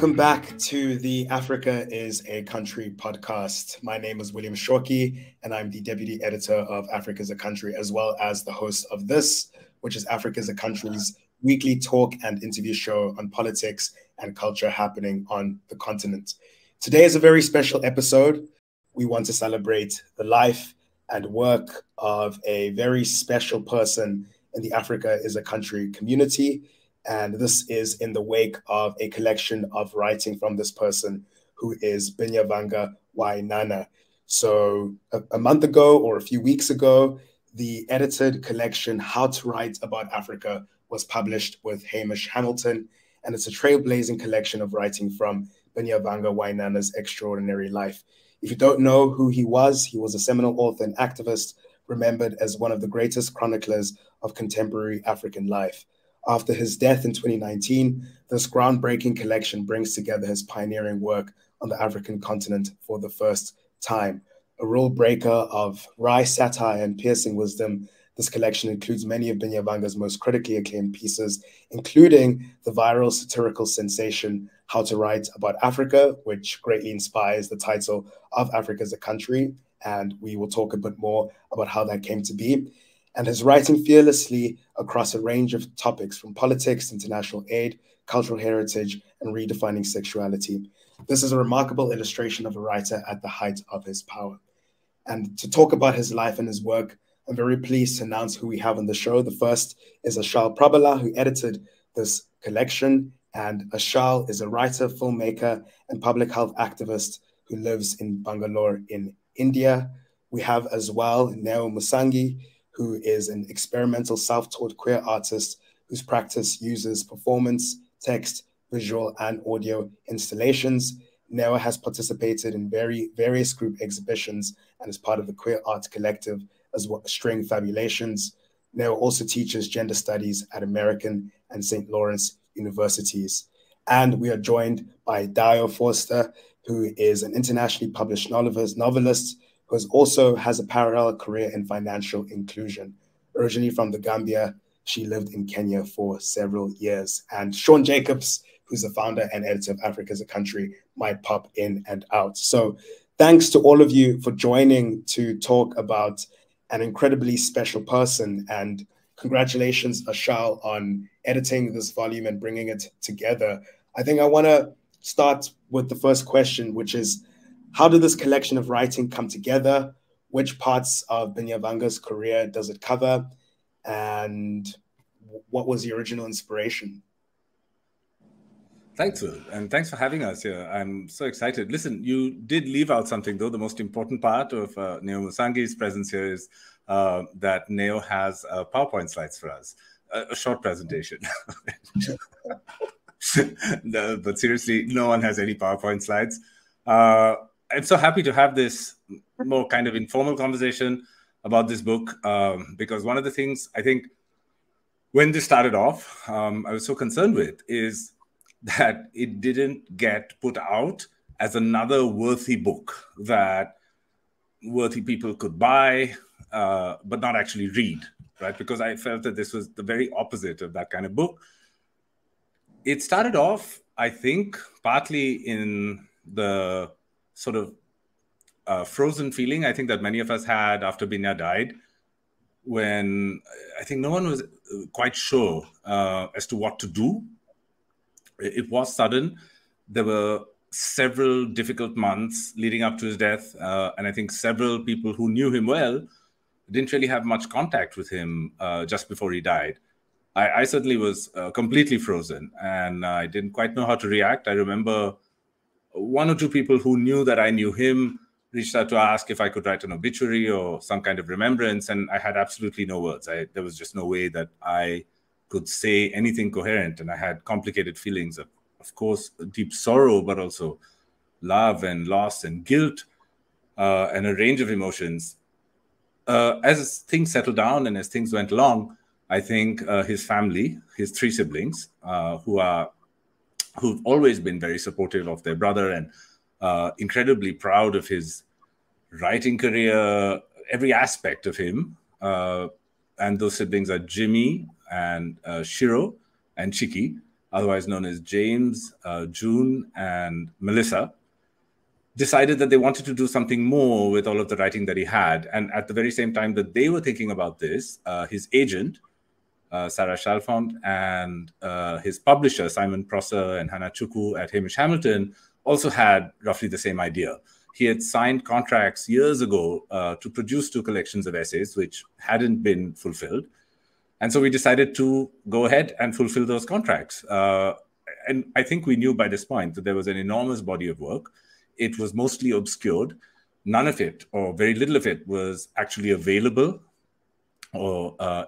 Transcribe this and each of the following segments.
welcome back to the Africa is a Country podcast. My name is William Shoki, and I'm the deputy editor of Africa is a Country, as well as the host of this, which is Africa is a Country's weekly talk and interview show on politics and culture happening on the continent. Today is a very special episode. We want to celebrate the life and work of a very special person in the Africa is a Country community and this is in the wake of a collection of writing from this person who is Binyavanga Wainaina. So, a, a, month ago or a few weeks ago, the edited collection How to Write About Africa was published with Hamish Hamilton. And it's a trailblazing collection of writing from Binyavanga Wainaina's extraordinary life. If you don't know who he was, he was a seminal author and activist, remembered as one of the greatest chroniclers of contemporary African life. After his death in 2019, this groundbreaking collection brings together his pioneering work on the African continent for the first time. A rule breaker of wry satire and piercing wisdom, this collection includes many of Binyavanga's most critically acclaimed pieces, including the viral satirical sensation How to Write About Africa, which greatly inspires the title of Africa is a Country. And we will talk a bit more about how that came to be and his writing fearlessly across a range of topics from politics, international aid, cultural heritage, and redefining sexuality. This is a remarkable illustration of a writer at the height of his power. And to talk about his life and his work, I'm very pleased to announce who we have on the show. The first is Achal Prabhala, who edited this collection. And Ashal is a writer, filmmaker, and public health activist who lives in Bangalore in India. We have as well Neo Musangi, who is an experimental self taught queer artist whose practice uses performance, text, visual, and audio installations. Neo has participated in very various group exhibitions and is part of the Queer Art Collective as well as String Fabulations. Neo also teaches gender studies at American and St. Lawrence universities. And we are joined by Dayo Forster, who is an internationally published novelist, novelist who also has a parallel career in financial inclusion. Originally from the Gambia, she lived in Kenya for several years. And Sean Jacobs, who's the founder and editor of Africa is a Country, might pop in and out. So thanks to all of you for joining to talk about an incredibly special person. And congratulations, Achal, on editing this volume and bringing it together. I think I want to start with the first question, which is how did this collection of writing come together? Which parts of Binyavanga's career does it cover? And what was the original inspiration? Thanks, Will, and thanks for having us here. I'm so excited. Listen, you did leave out something, though. The most important part of uh, Neo Musangi's presence here is uh, that Neo has uh, PowerPoint slides for us, a, a short presentation. no, but seriously, no one has any PowerPoint slides. I'm so happy to have this more kind of informal conversation about this book um, because one of the things I think when this started off, um, I was so concerned with is that it didn't get put out as another worthy book that worthy people could buy, uh, but not actually read, right? Because I felt that this was the very opposite of that kind of book. It started off, I think, partly in the sort of uh, frozen feeling I think that many of us had after Binya died, when I think no one was quite sure uh, as to what to do. It was sudden. There were several difficult months leading up to his death, uh, and I think several people who knew him well didn't really have much contact with him uh, just before he died. I, I certainly was uh, completely frozen, and I didn't quite know how to react. I remember one or two people who knew that I knew him reached out to ask if I could write an obituary or some kind of remembrance, and I had absolutely no words. I, there was just no way that I could say anything coherent, and I had complicated feelings of, of course, deep sorrow, but also love and loss and guilt, uh, and a range of emotions. Uh, as things settled down and as things went along, I think uh, his family, his three siblings, uh, who are who've always been very supportive of their brother and uh, incredibly proud of his writing career, every aspect of him. Uh, and those siblings are Jimmy and uh, Shiro and Chiki. otherwise known as James, uh, June, and Melissa, decided that they wanted to do something more with all of the writing that he had. And at the very same time that they were thinking about this, uh, his agent, uh, Sarah Chalfant, and uh, his publisher, Simon Prosser and Hannah Chukwu at Hamish Hamilton, also had roughly the same idea. He had signed contracts years ago uh, to produce two collections of essays, which hadn't been fulfilled. And so we decided to go ahead and fulfill those contracts. Uh, and I think we knew by this point that there was an enormous body of work. It was mostly obscured. None of it, or very little of it, was actually available or uh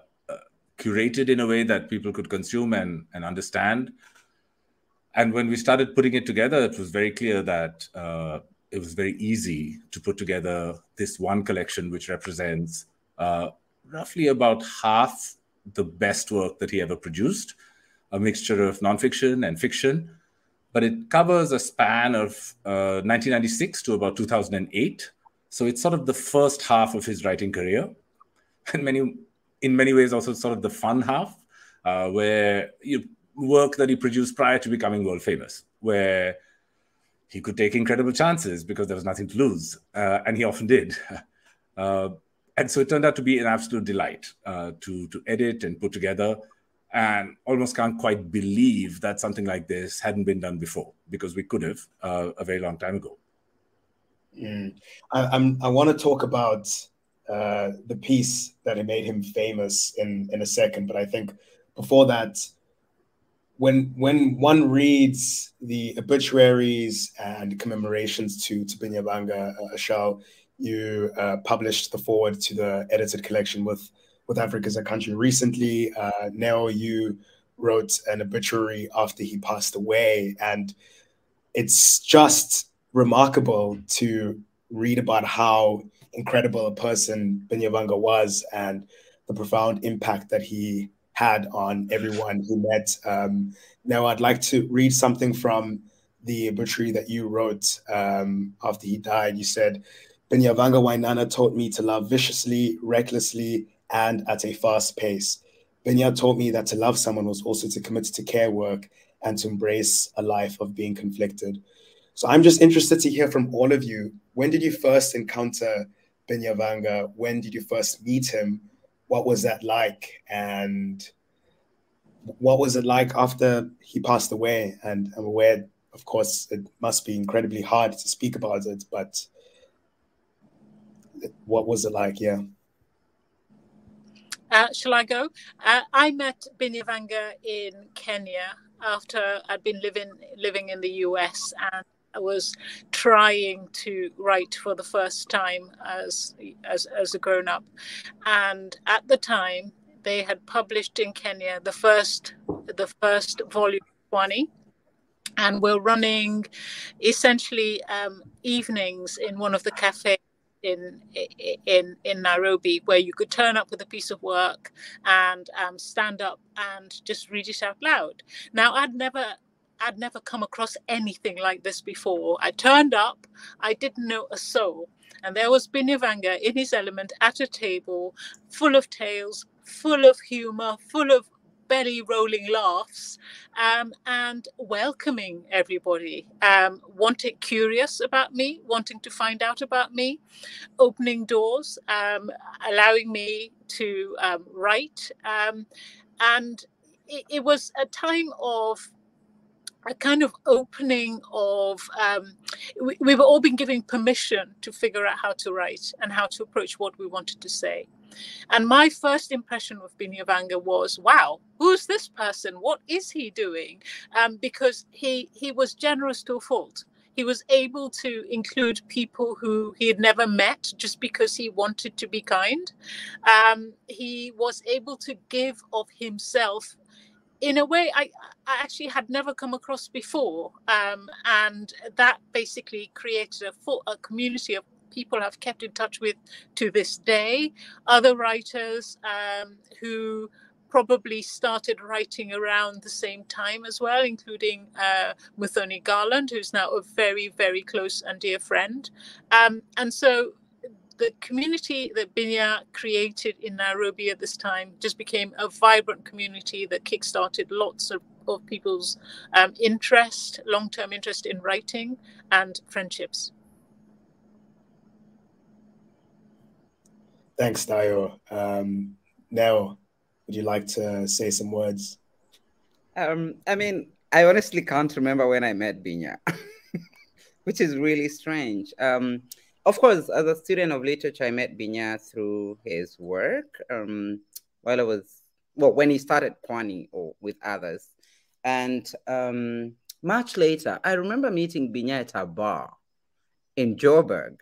curated in a way that people could consume and, and understand. And when we started putting it together, it was very clear that uh, it was very easy to put together this one collection, which represents uh, roughly about half the best work that he ever produced, a mixture of nonfiction and fiction. But it covers a span of uh, 1996 to about 2008. So it's sort of the first half of his writing career, and many, in many ways, also sort of the fun half, uh, where you work that he produced prior to becoming world famous, where he could take incredible chances because there was nothing to lose, uh, and he often did. Uh, and so it turned out to be an absolute delight uh, to to edit and put together, and almost can't quite believe that something like this hadn't been done before because we could have uh, a very long time ago. Mm. I, I'm, I want to talk about uh, the piece that made him famous in in a second, but I think before that when when one reads the obituaries and commemorations to to Binyavanga uh, you uh, published the foreword to the edited collection with with Africa is a Country recently. Uh, now you wrote an obituary after he passed away, and it's just remarkable to read about how incredible a person Binyavanga was and the profound impact that he had on everyone who met. Um, now, I'd like to read something from the obituary that you wrote um, after he died. You said, Binyavanga Wainaina taught me to love viciously, recklessly, and at a fast pace. Binya taught me that to love someone was also to commit to care work and to embrace a life of being conflicted. So I'm just interested to hear from all of you. When did you first encounter Binyavanga? When did you first meet him? what was that like and what was it like after he passed away and i'm aware of course it must be incredibly hard to speak about it but what was it like yeah uh, shall I go? Uh, I met Binyavanga in Kenya after I'd been living living in the US, and was trying to write for the first time as as, as a grown up, and at the time they had published in Kenya the first the first volume twenty, and we're running essentially um, evenings in one of the cafes in in in Nairobi where you could turn up with a piece of work and um, stand up and just read it out loud. Now I'd never I'd never come across anything like this before. I turned up, I didn't know a soul. And there was Binyavanga in his element at a table full of tales, full of humor, full of belly rolling laughs, um, and welcoming everybody, um, wanting curious about me, wanting to find out about me, opening doors, um, allowing me to um, write. Um, and it, it was a time of a kind of opening of um, we, we've all been given permission to figure out how to write and how to approach what we wanted to say. And my first impression of Binyavanga was wow who's this person? What is he doing? Um, because he he was generous to a fault. He was able to include people who he had never met just because he wanted to be kind. Um, he was able to give of himself in a way I, I actually had never come across before. Um, and that basically created a, full, a community of people I've kept in touch with to this day. Other writers um, who probably started writing around the same time as well, including uh, Muthoni Garland, who's now a very, very close and dear friend. Um, and so the community that Binya created in Nairobi at this time just became a vibrant community that kickstarted lots of of people's um, interest, long term interest in writing, and friendships. Thanks, Dayo. Um, Nell, would you like to say some words? Um, I mean, I honestly can't remember when I met Binya, which is really strange. Um, of course, as a student of literature, I met Binya through his work um, while I was, well, when he started Kwani or with others. And um, much later, I remember meeting Binya at a bar in Joburg.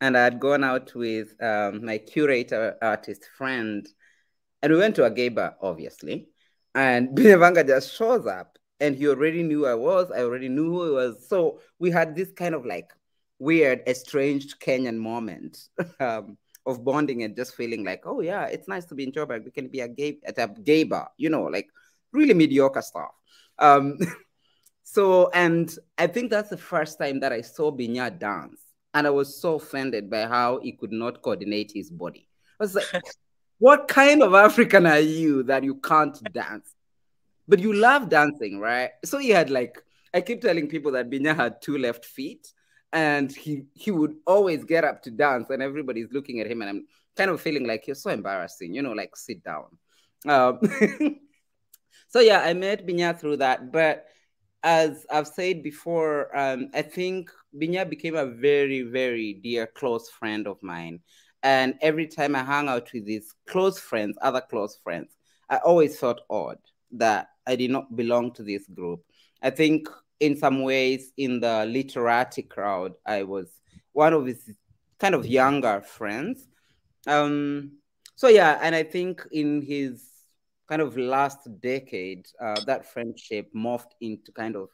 And I had gone out with um, my curator artist friend, and we went to a gay bar, obviously. And Binyavanga just shows up, and he already knew I was. I already knew who he was. So we had this kind of like weird, estranged Kenyan moment um, of bonding and just feeling like, oh yeah, it's nice to be in Joburg. We can be a gay at a gay bar, you know, like really mediocre stuff. Um, so, and I think that's the first time that I saw Binya dance, and I was so offended by how he could not coordinate his body. I was like, what kind of African are you that you can't dance? But you love dancing, right? So he had like, I keep telling people that Binya had two left feet and he he would always get up to dance and everybody's looking at him and i'm kind of feeling like you're so embarrassing you know like sit down. Um, so yeah i met binya through that but as i've said before um, i think binya became a very very dear close friend of mine. And every time i hung out with these close friends other close friends i always felt odd that i did not belong to this group. I think in some ways in the literati crowd i was one of his kind of younger friends. Um so yeah and i think in his kind of last decade uh, that friendship morphed into kind of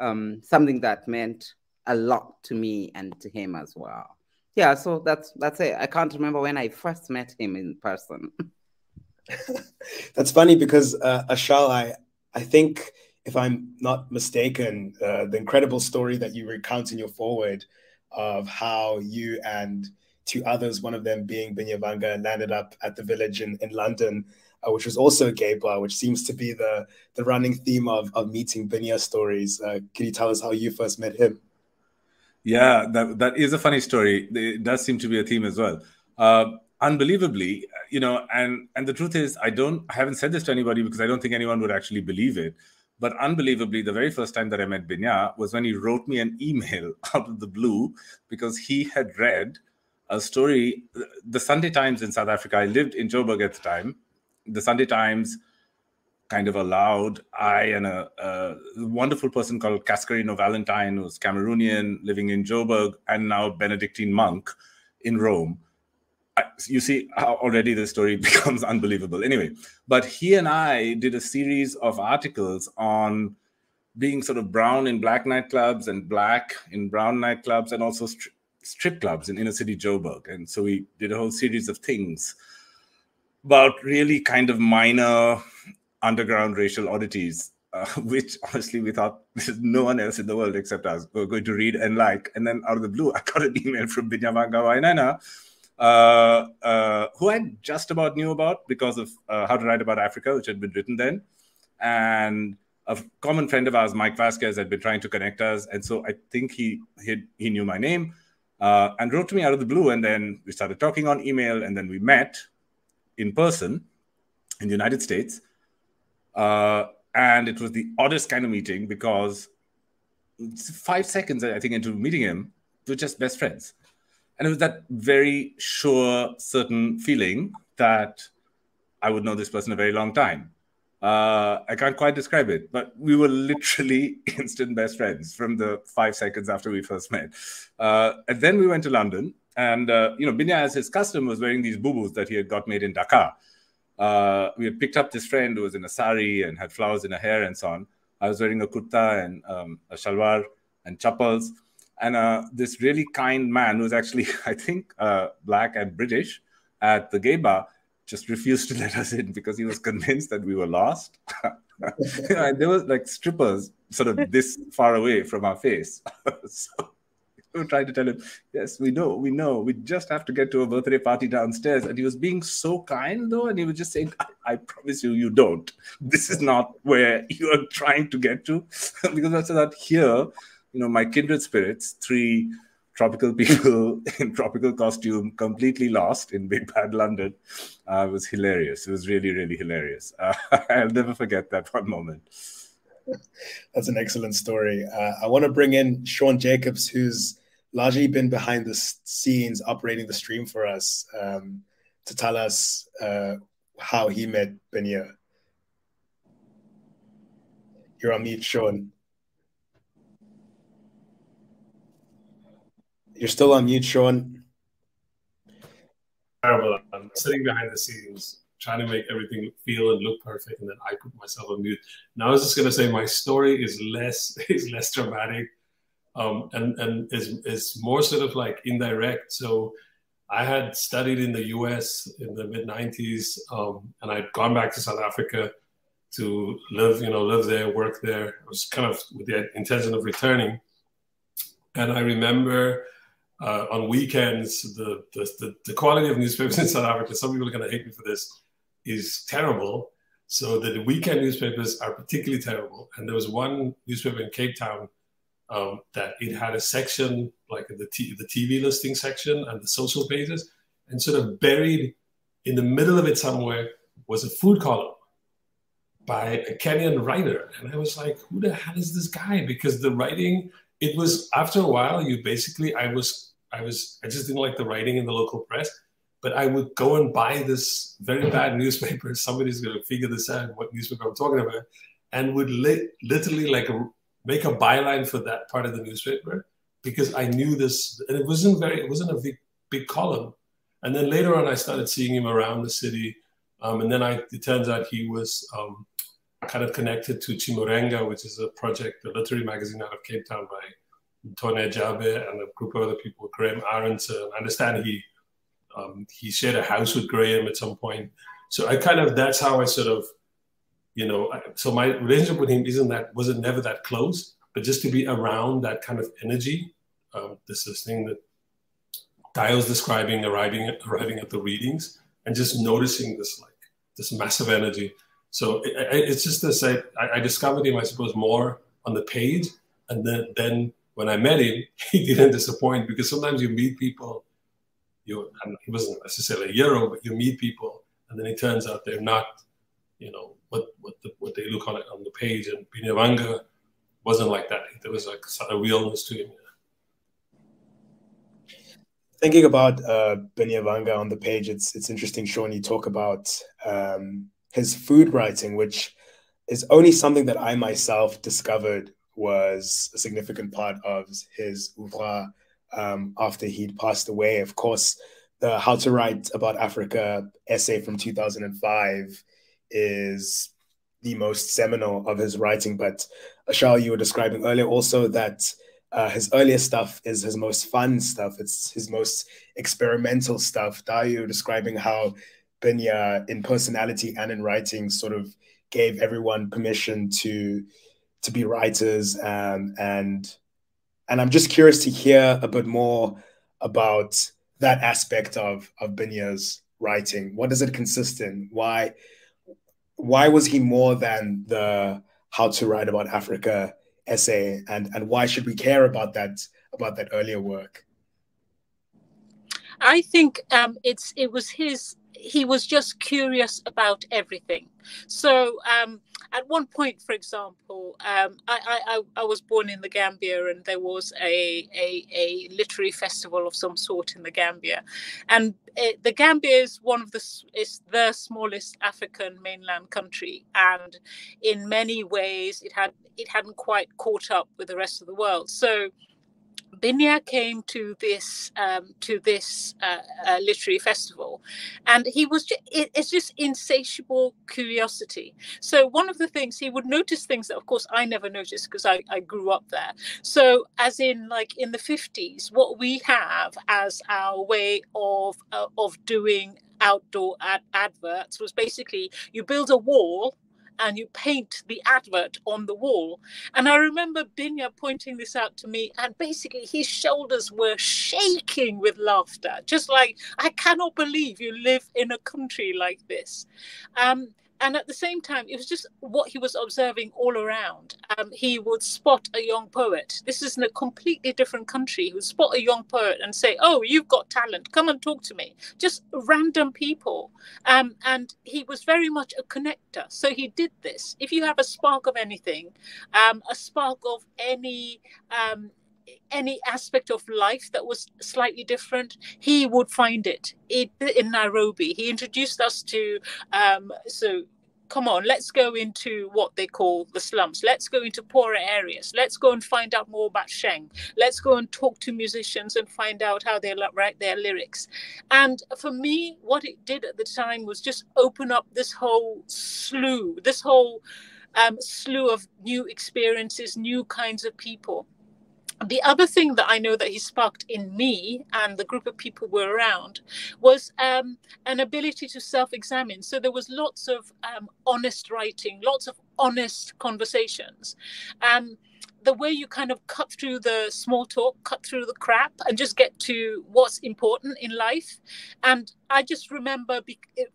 um, something that meant a lot to me and to him as well. Yeah so that's that's it. I can't remember when i first met him in person. That's funny because uh, Achal i i think if I'm not mistaken, uh, the incredible story that you recount in your foreword of how you and two others, one of them being Binyavanga, landed up at the village in, in London, uh, which was also a gay bar, which seems to be the, the running theme of, of meeting Binya stories. Uh, can you tell us how you first met him? Yeah, that, that is a funny story. It does seem to be a theme as well. Uh, unbelievably, you know, and and the truth is, I don't, I haven't said this to anybody because I don't think anyone would actually believe it. But unbelievably, the very first time that I met Binya was when he wrote me an email out of the blue because he had read a story. The Sunday Times in South Africa, I lived in Joburg at the time. The Sunday Times kind of allowed I and a, a wonderful person called Cascarino Valentine, who's Cameroonian, living in Joburg, and now Benedictine monk in Rome you see how already the story becomes unbelievable. Anyway, but he and I did a series of articles on being sort of brown in black nightclubs and black in brown nightclubs and also stri- strip clubs in inner city Joburg. And so we did a whole series of things about really kind of minor underground racial oddities, uh, which honestly we thought no one else in the world except us were going to read and like. And then out of the blue, I got an email from Binyavanga Wainaina uh, who I just about knew about because of uh, How to Write About Africa, which had been written then. And a common friend of ours, Mike Vazquez, had been trying to connect us. And so I think he he, he knew my name uh, and wrote to me out of the blue. And then we started talking on email. And then we met in person in the United States. Uh, and it was the oddest kind of meeting because five seconds, I think, into meeting him, we were just best friends and it was that very sure, certain feeling that I would know this person a very long time. Uh, I can't quite describe it, but we were literally instant best friends from the five seconds after we first met. Uh, and then we went to London, and uh, you know, Binya, as his custom, was wearing these bubus that he had got made in Dhaka. Uh, we had picked up this friend who was in a sari and had flowers in her hair and so on. I was wearing a kurta and um, a shalwar and chappals and uh, this really kind man who's actually, I think, uh, black and British at the gay bar just refused to let us in because he was convinced that we were lost. you know, and there was like strippers sort of this far away from our face. so we were trying to tell him, yes, we know, we know. We just have to get to a birthday party downstairs. And he was being so kind, though. And he was just saying, I, I promise you, you don't. This is not where you are trying to get to. because I said that here, you know, my kindred spirits, three tropical people in tropical costume, completely lost in Big Bad London, uh, was hilarious. It was really, really hilarious. Uh, I'll never forget that one moment. That's an excellent story. Uh, I want to bring in Sean Jacobs, who's largely been behind the scenes operating the stream for us, um, to tell us uh, how he met Binya. You're on mute, Sean. You're still on mute, Sean. Terrible. I'm sitting behind the scenes trying to make everything feel and look perfect, and then I put myself on mute. Now I was just gonna say my story is less is less dramatic, um, and and is is more sort of like indirect. So I had studied in the U.S. in the mid '90s, um, and I'd gone back to South Africa to live, you know, live there, work there. I was kind of with the intention of returning, and I remember. Uh, on weekends, the, the, the, quality of newspapers in South Africa, some people are going to hate me for this, is terrible. So the weekend newspapers are particularly terrible. And there was one newspaper in Cape Town um, that it had a section like the, t- the TV listing section and the social pages, and sort of buried in the middle of it somewhere was a food column by a Kenyan writer. And I was like, who the hell is this guy? Because the writing, it was after a while, you basically, I was, I was, I just didn't like the writing in the local press but I would go and buy this very bad newspaper. Somebody's going to figure this out, what newspaper I'm talking about, and would li- literally like a, make a byline for that part of the newspaper because I knew this, and it wasn't very, it wasn't a big, big column. And then later on, I started seeing him around the city, um, and then I, it turns out he was um, kind of connected to Chimurenga, which is a project, a literary magazine out of Cape Town by Ntone Edjabe and a group of other people, Graham Aronson. I understand he um, he shared a house with Graham at some point. So I kind of that's how I sort of, you know, so my relationship with him isn't that wasn't never that close, but just to be around that kind of energy. Um, this is thing that Dayo was describing arriving at, arriving at the readings and just noticing this like this massive energy. So it, it's just this I, I discovered him, I suppose, more on the page, and then then when I met him, he didn't disappoint because sometimes you meet people you and he wasn't necessarily a hero, but you meet people, and then it turns out they're not, you know, what what the, what they look on it on the page. And Binyavanga wasn't like that. There was like a realness to him. Thinking about uh, Binyavanga on the page, it's it's interesting, Sean. You talk about um, his food writing, which is only something that I myself discovered was a significant part of his oeuvre um, after he'd passed away. Of course, the How to Write About Africa essay from 2005 is the most seminal of his writing. But Achal, you were describing earlier also that uh, his earlier stuff is his most fun stuff. It's his most experimental stuff. Dayo describing how Binya, in personality and in writing, sort of gave everyone permission to to be writers um, and and I'm just curious to hear a bit more about that aspect of of Binya's writing. What does it consist in? Why why was he more than the how to write about Africa essay and and why should we care about that about that earlier work? I think um, it's it was his he was just curious about everything. So um, at one point, for example, um, I, I, I, was born in the Gambia, and there was a, a, a literary festival of some sort in the Gambia, and it, the Gambia is one of the is the smallest African mainland country, and in many ways, it had it hadn't quite caught up with the rest of the world. So Binya came to this um, to this uh, uh, literary festival, and he was just, it, it's just insatiable curiosity. So one of the things he would notice things that, of course, I never noticed because I, I grew up there. So as in like in the fifties, what we have as our way of uh, of doing outdoor ad- adverts was basically you build a wall and you paint the advert on the wall. And I remember Binya pointing this out to me, and basically his shoulders were shaking with laughter, just like, I cannot believe you live in a country like this. Um, and at the same time, it was just what he was observing all around. Um, he would spot a young poet. This is in a completely different country. He would spot a young poet and say, "Oh, you've got talent. Come and talk to me." Just random people, um, and he was very much a connector. So he did this. If you have a spark of anything, um, a spark of any um, any aspect of life that was slightly different, he would find it in, Nairobi. He introduced us to um, so come on, let's go into what they call the slums. Let's go into poorer areas. Let's go and find out more about Sheng. Let's go and talk to musicians and find out how they write their lyrics. And for me, what it did at the time was just open up this whole slew, this whole um, slew of new experiences, new kinds of people the other thing that I know that he sparked in me and the group of people were around was um, an ability to self-examine. So there was lots of um, honest writing, lots of honest conversations. Um, the way you kind of cut through the small talk, cut through the crap, and just get to what's important in life. And I just remember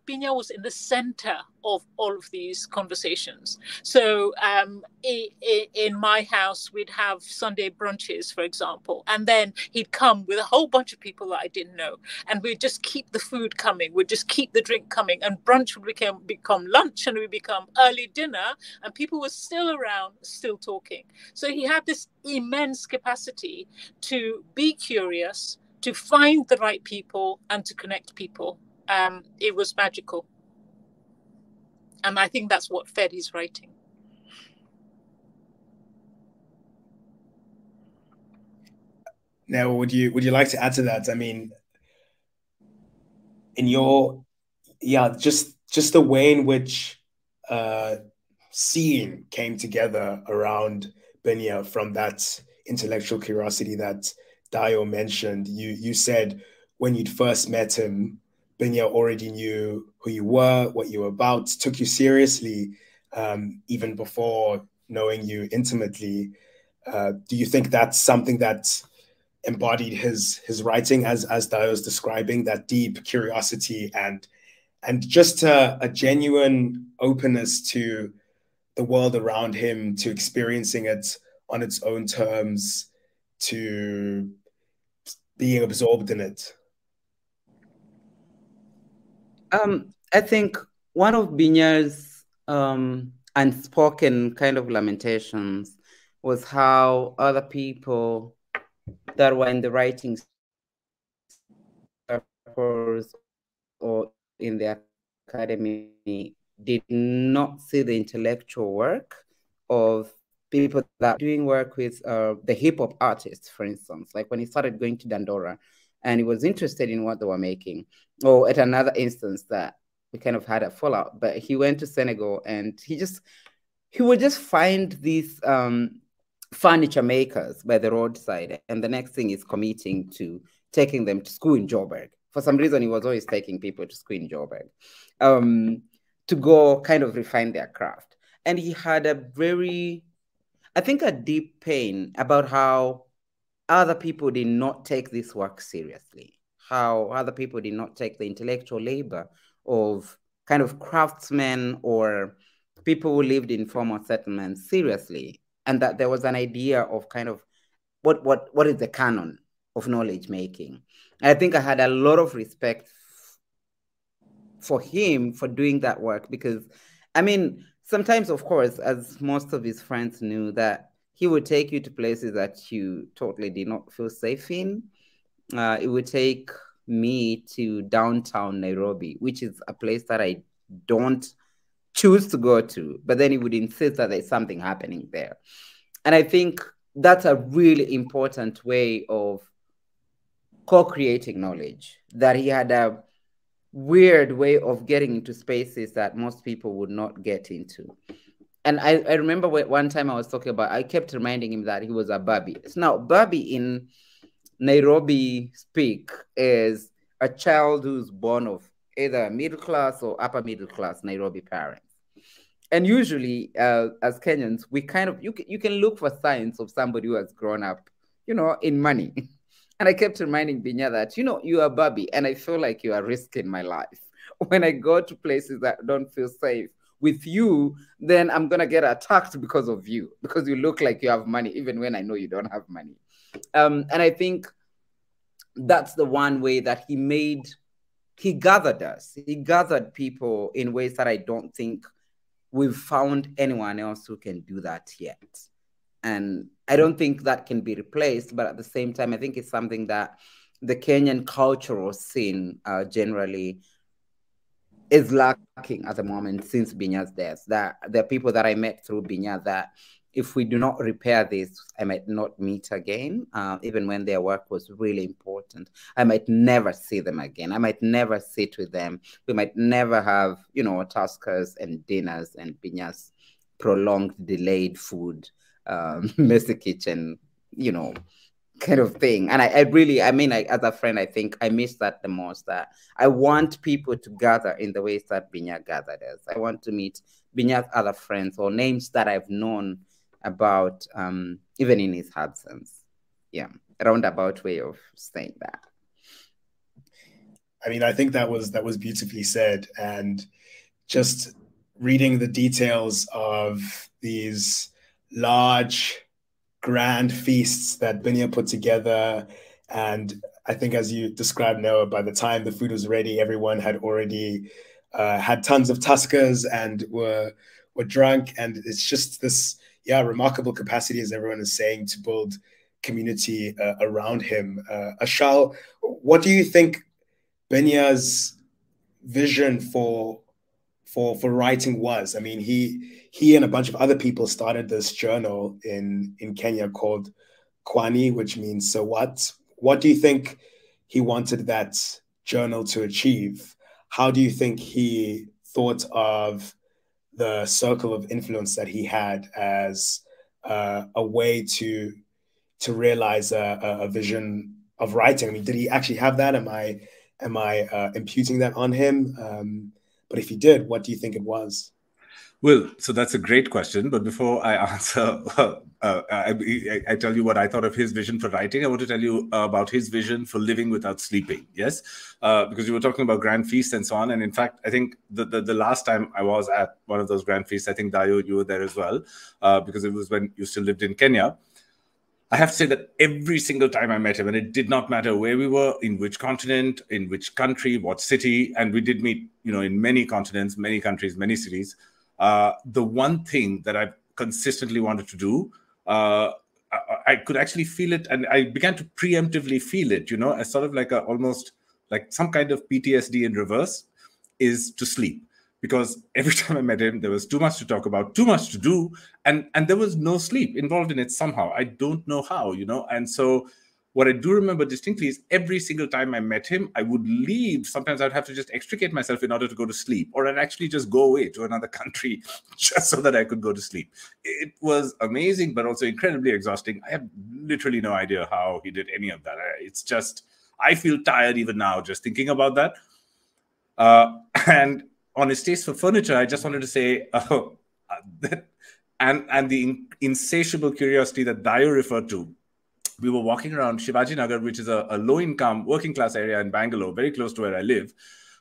Binya was in the center of all of these conversations. So um, in my house, we'd have Sunday brunches, for example, and then he'd come with a whole bunch of people that I didn't know, and we'd just keep the food coming, we'd just keep the drink coming, and brunch would become become lunch, and we become early dinner, and people were still around, still talking. So he had this immense capacity to be curious, to find the right people, and to connect people. Um, it was magical and I think that's what fed his writing. Now, would you would you like to add to that? I mean, in your yeah, just just the way in which uh, seeing came together around Binya from that intellectual curiosity that Dayo mentioned. You you said when you'd first met him, Binya already knew who you were, what you were about, took you seriously um, even before knowing you intimately. Uh, do you think that's something that embodied his his writing as as Dayo was describing that deep curiosity and and just a, a genuine openness to the world around him, to experiencing it on its own terms, to being absorbed in it? Um, I think one of Binya's um, unspoken kind of lamentations was how other people that were in the writing circles or in the academy did not see the intellectual work of people that doing work with uh, the hip hop artists, for instance. Like when he started going to Dandora, and he was interested in what they were making. Or at another instance that we kind of had a fallout, but he went to Senegal and he just he would just find these um, furniture makers by the roadside, and the next thing is committing to taking them to school in Joburg. For some reason, he was always taking people to school in Joburg um, to go kind of refine their craft. And he had a very, I think, a deep pain about how other people did not take this work seriously, how other people did not take the intellectual labor of kind of craftsmen or people who lived in former settlements seriously, and that there was an idea of kind of what what what is the canon of knowledge making. I think I had a lot of respect for him for doing that work because, I mean, sometimes, of course, as most of his friends knew, that he would take you to places that you totally did not feel safe in. Uh, it would take me to downtown Nairobi, which is a place that I don't choose to go to, but then he would insist that there's something happening there. And I think that's a really important way of co creating knowledge, that he had a weird way of getting into spaces that most people would not get into and I, I remember one time I was talking about, I kept reminding him that he was a Babi. Now, Babi in Nairobi speak is a child who's born of either middle class or upper middle class Nairobi parents. and usually, uh, as Kenyans, we kind of you you can look for signs of somebody who has grown up, you know, in money. And I kept reminding Binya that, you know, you are Bobby, and I feel like you are risking my life. When I go to places that don't feel safe with you, then I'm gonna get attacked because of you, because you look like you have money, even when I know you don't have money. Um, and I think that's the one way that he made he gathered us. He gathered people in ways that I don't think we've found anyone else who can do that yet. And I don't think that can be replaced, but at the same time, I think it's something that the Kenyan cultural scene uh, generally is lacking at the moment since Binya's death. That the people that I met through Binya that if we do not repair this, I might not meet again, uh, even when their work was really important. I might never see them again. I might never sit with them. We might never have, you know, tuskers and dinners and Binya's prolonged delayed food um, messy kitchen, you know, kind of thing. And I, I really, I mean, I, as a friend, I think I miss that the most. That I want people to gather in the ways that Binya gathered us. I want to meet Binya's other friends or names that I've known about, um, even in his absence. Yeah, roundabout way of saying that. I mean, I think that was that was beautifully said, and just reading the details of these large, grand feasts that Binya put together. And I think, as you described, Noah, by the time the food was ready, everyone had already uh, had tons of tuskers and were were drunk. And it's just this, yeah, remarkable capacity, as everyone is saying, to build community uh, around him. Uh, Achal, what do you think Binya's vision for for for writing was? I mean, he he and a bunch of other people started this journal in in Kenya called Kwani, which means so what. What do you think he wanted that journal to achieve? How do you think he thought of the circle of influence that he had as uh, a way to to realize a, a, vision of writing? I mean, did he actually have that? Am I am I uh, imputing that on him? Um, but if he did, what do you think it was? Well, so that's a great question. But before I answer, uh, uh, I, I, tell you what I thought of his vision for writing. I want to tell you about his vision for living without sleeping. Yes, uh, because you were talking about grand feasts and so on. And in fact, I think the, the, the last time I was at one of those grand feasts, I think Dayo, you were there as well, uh, because it was when you still lived in Kenya. I have to say that every single time I met him, and it did not matter where we were, in which continent, in which country, what city, and we did meet, you know, in many continents, many countries, many cities uh, the one thing that I've consistently wanted to do, uh, I, I, could actually feel it, and I began to preemptively feel it. You know, as sort of like a almost like some kind of PTSD in reverse, is to sleep. Because every time I met him, there was too much to talk about, too much to do, and and there was no sleep involved in it somehow. I don't know how, you know, and so what I do remember distinctly is every single time I met him, I would leave. Sometimes I'd have to just extricate myself in order to go to sleep, or I'd actually just go away to another country just so that I could go to sleep. It was amazing, but also incredibly exhausting. I have literally no idea how he did any of that. It's just, I feel tired even now just thinking about that. Uh, and on his taste for furniture, I just wanted to say, uh, and and the insatiable curiosity that Dayo referred to we were walking around Shivaji Nagar, which is a, a low income working class area in Bangalore, very close to where I live,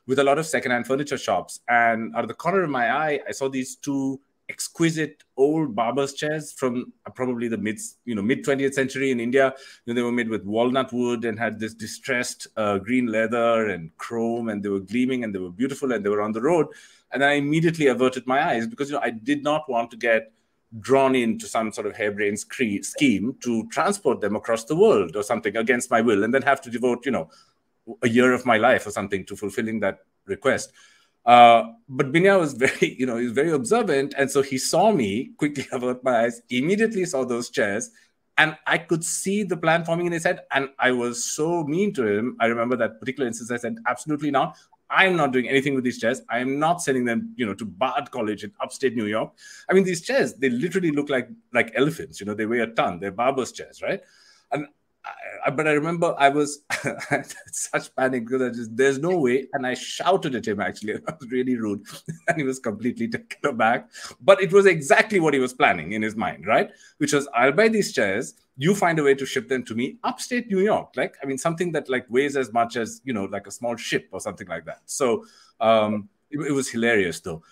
with a lot of secondhand furniture shops. And out of the corner of my eye, I saw these two exquisite old barber's chairs from probably the mid you know mid 20th century in india. You know, they were made with walnut wood and had this distressed uh, green leather and chrome and they were gleaming and they were beautiful and they were on the road. And i immediately averted my eyes because you know i did not want to get drawn into some sort of harebrained scheme to transport them across the world or something against my will and then have to devote you know a year of my life or something to fulfilling that request uh, but Binya was very, you know, he was very observant. And so he saw me quickly avert my eyes, immediately saw those chairs, and I could see the plan forming in his head. And I was so mean to him. I remember that particular instance. I said, absolutely not. I'm not doing anything with these chairs. I am not sending them, you know, to Bard College in upstate New York. I mean, these chairs, they literally look like like elephants. You know, they weigh a ton. They're barber's chairs, right? And I, but I remember I was such panic because I just there's no way, and I shouted at him. Actually, I was really rude, and he was completely taken aback. But it was exactly what he was planning in his mind, right? Which was, I'll buy these chairs. You find a way to ship them to me upstate New York, like I mean something that like weighs as much as you know, like a small ship or something like that. So um, it, it was hilarious, though.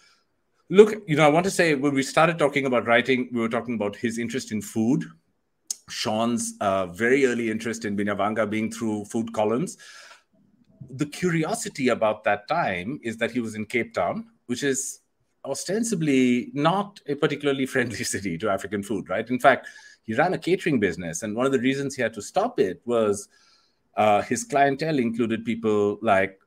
Look, you know, I want to say when we started talking about writing, we were talking about his interest in food Sean's uh, very early interest in Binyavanga being through food columns. The curiosity about that time is that he was in Cape Town, which is ostensibly not a particularly friendly city to African food, right? In fact, he ran a catering business, and one of the reasons he had to stop it was uh, his clientele included people like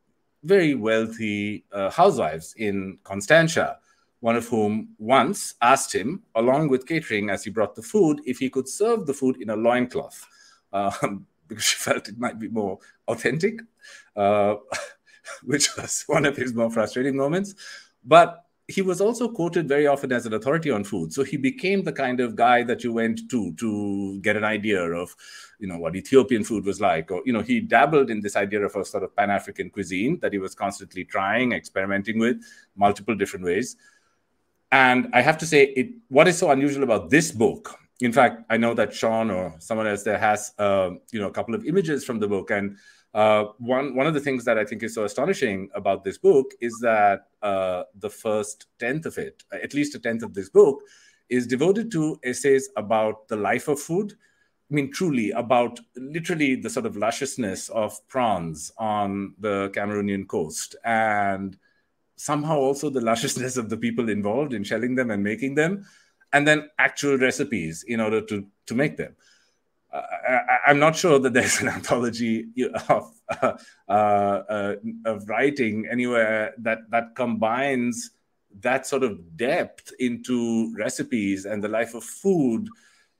very wealthy uh, housewives in Constantia one of whom once asked him, along with catering as he brought the food, if he could serve the food in a loincloth, um, because she felt it might be more authentic, uh, which was one of his more frustrating moments. But he was also quoted very often as an authority on food. So he became the kind of guy that you went to to get an idea of, you know, what Ethiopian food was like. Or, you know, he dabbled in this idea of a sort of Pan-African cuisine that he was constantly trying, experimenting with multiple different ways. And I have to say, it, what is so unusual about this book? In fact, I know that Sean or someone else there has, uh, you know, a couple of images from the book, and uh, one one of the things that I think is so astonishing about this book is that uh, the first tenth of it, at least a tenth of this book, is devoted to essays about the life of food. I mean, truly about literally the sort of lusciousness of prawns on the Cameroonian coast and somehow also the lusciousness of the people involved in shelling them and making them, and then actual recipes in order to to make them. Uh, I, am not sure that there's an anthology of uh, uh, of writing anywhere that that combines that sort of depth into recipes and the life of food,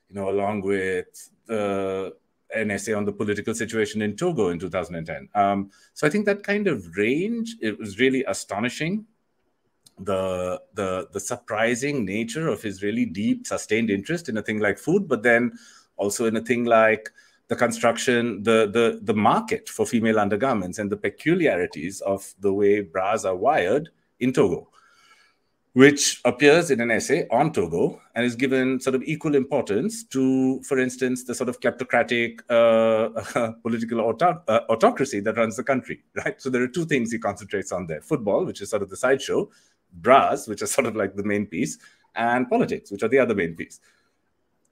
you know, along with the an essay on the political situation in Togo in 2010. Um, so I think that kind of range it was really astonishing. The the the surprising nature of his really deep, sustained interest in a thing like food, but then also in a thing like the construction, the the the market for female undergarments, and the peculiarities of the way bras are wired in Togo which appears in an essay on Togo and is given sort of equal importance to, for instance, the sort of kleptocratic uh, political auto- uh, autocracy that runs the country, right? So there are two things he concentrates on there football, which is sort of the sideshow, bras, which is sort of like the main piece, and politics, which are the other main piece.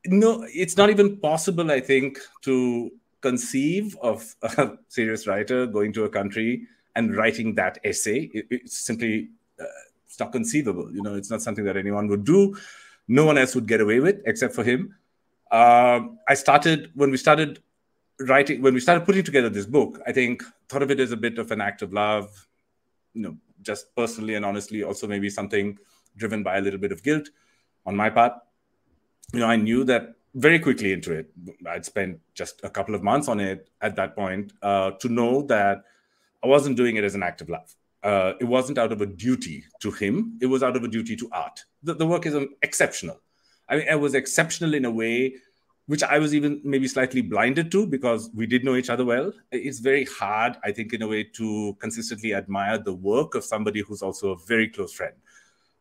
No, it's not even possible, I think, to conceive of a serious writer going to a country and writing that essay. It, it's simply uh, it's not conceivable. You know, it's not something that anyone would do. No one else would get away with except for him. Um, I started when we started writing, when we started putting together this book. I think thought of it as a bit of an act of love. You know, just personally and honestly, also maybe something driven by a little bit of guilt on my part. You know, I knew that very quickly into it. I'd spent just a couple of months on it at that point uh, to know that I wasn't doing it as an act of love uh, it wasn't out of a duty to him, it was out of a duty to art. The, the work is um, exceptional. I mean, it was exceptional in a way which I was even maybe slightly blinded to because we did know each other well. It's very hard, I think, in a way, to consistently admire the work of somebody who's also a very close friend.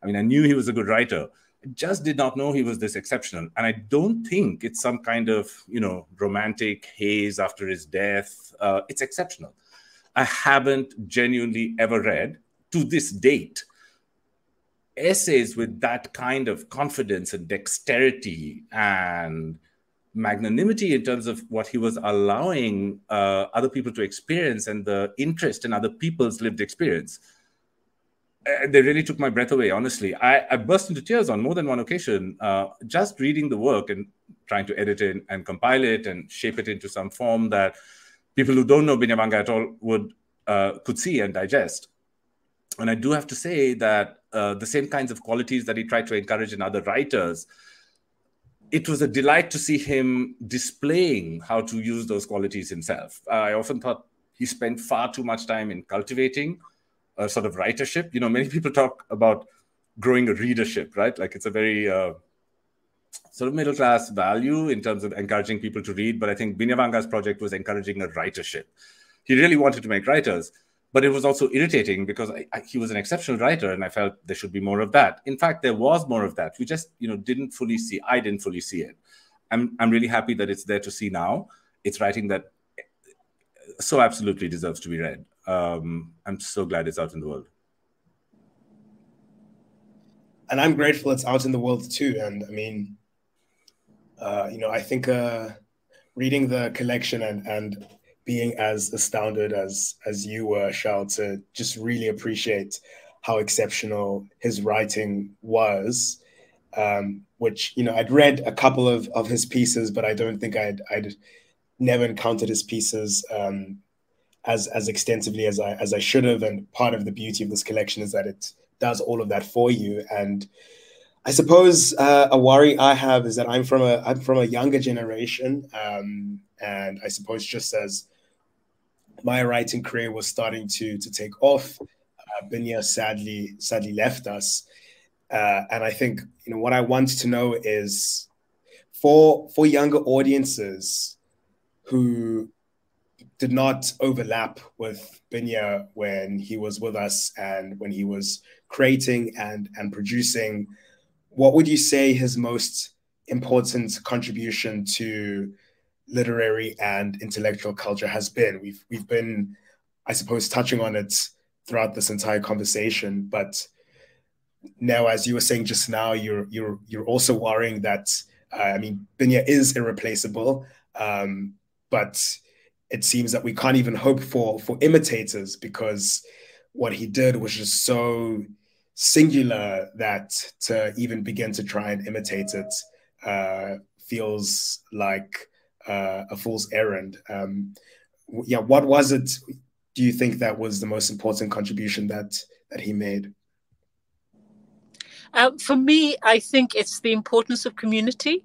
I mean, I knew he was a good writer. I just did not know he was this exceptional. And I don't think it's some kind of, you know, romantic haze after his death. Uh, it's exceptional. I haven't genuinely ever read to this date essays with that kind of confidence and dexterity and magnanimity in terms of what he was allowing uh, other people to experience and the interest in other people's lived experience. Uh, they really took my breath away, honestly. I, I burst into tears on more than one occasion uh, just reading the work and trying to edit it and compile it and shape it into some form that people who don't know Binyavanga at all would uh, could see and digest. And I do have to say that uh, the same kinds of qualities that he tried to encourage in other writers, it was a delight to see him displaying how to use those qualities himself. Uh, I often thought he spent far too much time in cultivating a sort of writership. You know, many people talk about growing a readership, right? Like it's a very uh, sort of middle class value in terms of encouraging people to read. But I think Binyavanga's project was encouraging a writership. He really wanted to make writers, but it was also irritating because I, I, he was an exceptional writer, and I felt there should be more of that. In fact, there was more of that. We just, you know, didn't fully see. I didn't fully see it. I'm, I'm really happy that it's there to see now. It's writing that so absolutely deserves to be read. Um, I'm so glad it's out in the world. And I'm grateful it's out in the world too. And I mean, uh, you know, I think uh, reading the collection and and being as astounded as as you were, Achal, to just really appreciate how exceptional his writing was. Um, which you know, I'd read a couple of of his pieces, but I don't think I'd I'd never encountered his pieces um, as as extensively as I as I should have. And part of the beauty of this collection is that it does all of that for you. And I suppose uh, a worry I have is that I'm from a I'm from a younger generation, um, and I suppose just as my writing career was starting to to take off, uh, Binya sadly sadly left us, uh, and I think you know what I want to know is for for younger audiences who did not overlap with Binya when he was with us and when he was creating and and producing what would you say his most important contribution to literary and intellectual culture has been? We've we've been, I suppose, touching on it throughout this entire conversation, but now, as you were saying just now, you're you're you're also worrying that uh, I mean, Binya is irreplaceable, um, but it seems that we can't even hope for for imitators because what he did was just so singular that to even begin to try and imitate it uh, feels like uh, a fool's errand. Um, yeah, what was it? Do you think that was the most important contribution that that he made? Uh, for me, I think it's the importance of community.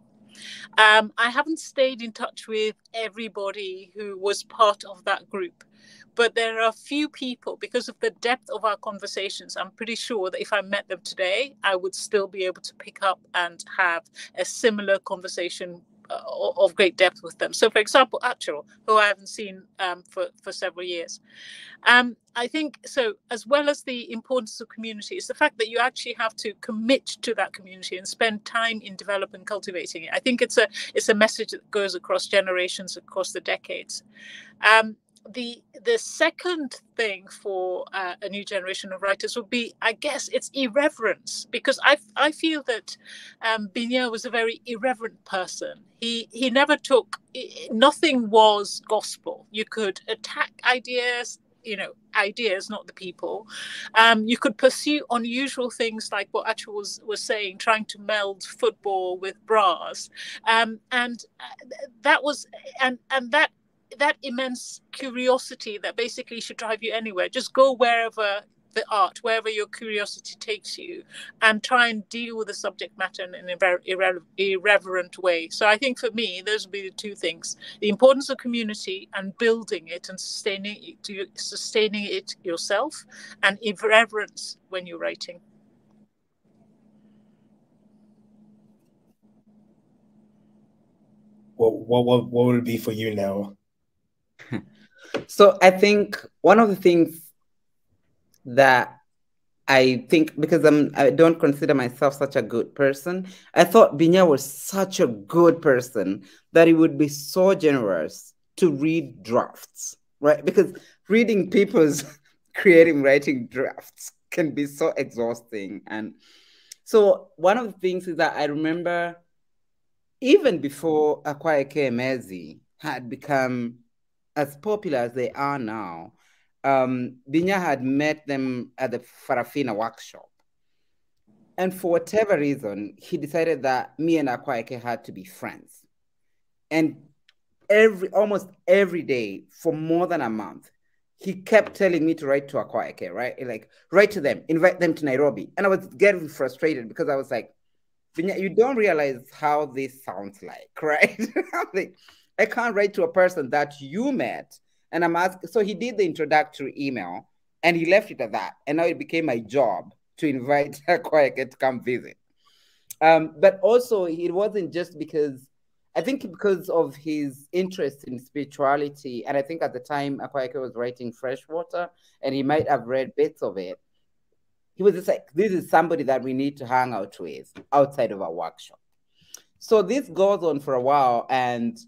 Um, I haven't stayed in touch with everybody who was part of that group, but there are few people because of the depth of our conversations i'm pretty sure that if i met them today i would still be able to pick up and have a similar conversation uh, of great depth with them. So, for example, Achal, who I haven't seen um, for, for several years. Um, I think so, as well as the importance of community, is the fact that you actually have to commit to that community and spend time in developing and cultivating it. I think it's a it's a message that goes across generations, across the decades. Um, the the second thing for uh, a new generation of writers would be, I guess, it's irreverence because I I feel that um, Binya was a very irreverent person. He he never took nothing was gospel. You could attack ideas, you know ideas not the people um, you could pursue unusual things like what Achal was was saying trying to meld football with bras um, and uh, that was and and that that immense curiosity that basically should drive you anywhere. Just go wherever the art, wherever your curiosity takes you, and try and deal with the subject matter in an very irre- irreverent way. So I think for me, those would be the two things: the importance of community and building it and sustaining it, sustaining it yourself, and irreverence when you're writing. What, what, what would it be for you now? So I think one of the things that I think because I'm I don't consider myself such a good person. I thought Binya was such a good person that he would be so generous to read drafts, right? Because reading people's creating writing drafts can be so exhausting. And so one of the things is that I remember even before Akwaeke Emezi had become as popular as they are now, um, Binya had met them at the Farafina workshop. And for whatever reason, he decided that me and Akwaeke had to be friends. And every almost every day for more than a month, he kept telling me to write to Akwaeke, right? Like, write to them, invite them to Nairobi. And I was getting frustrated because I was like, you don't realize how this sounds like, right? I can't write to a person that you met. And I'm asking, so he did the introductory email and he left it at that. And now it became my job to invite Kweke to come visit. Um, but also, it wasn't just because I think because of his interest in spirituality, and I think at the time Akwaeke was writing Freshwater, and he might have read bits of it. He was just like, "This is somebody that we need to hang out with outside of our workshop." So this goes on for a while, and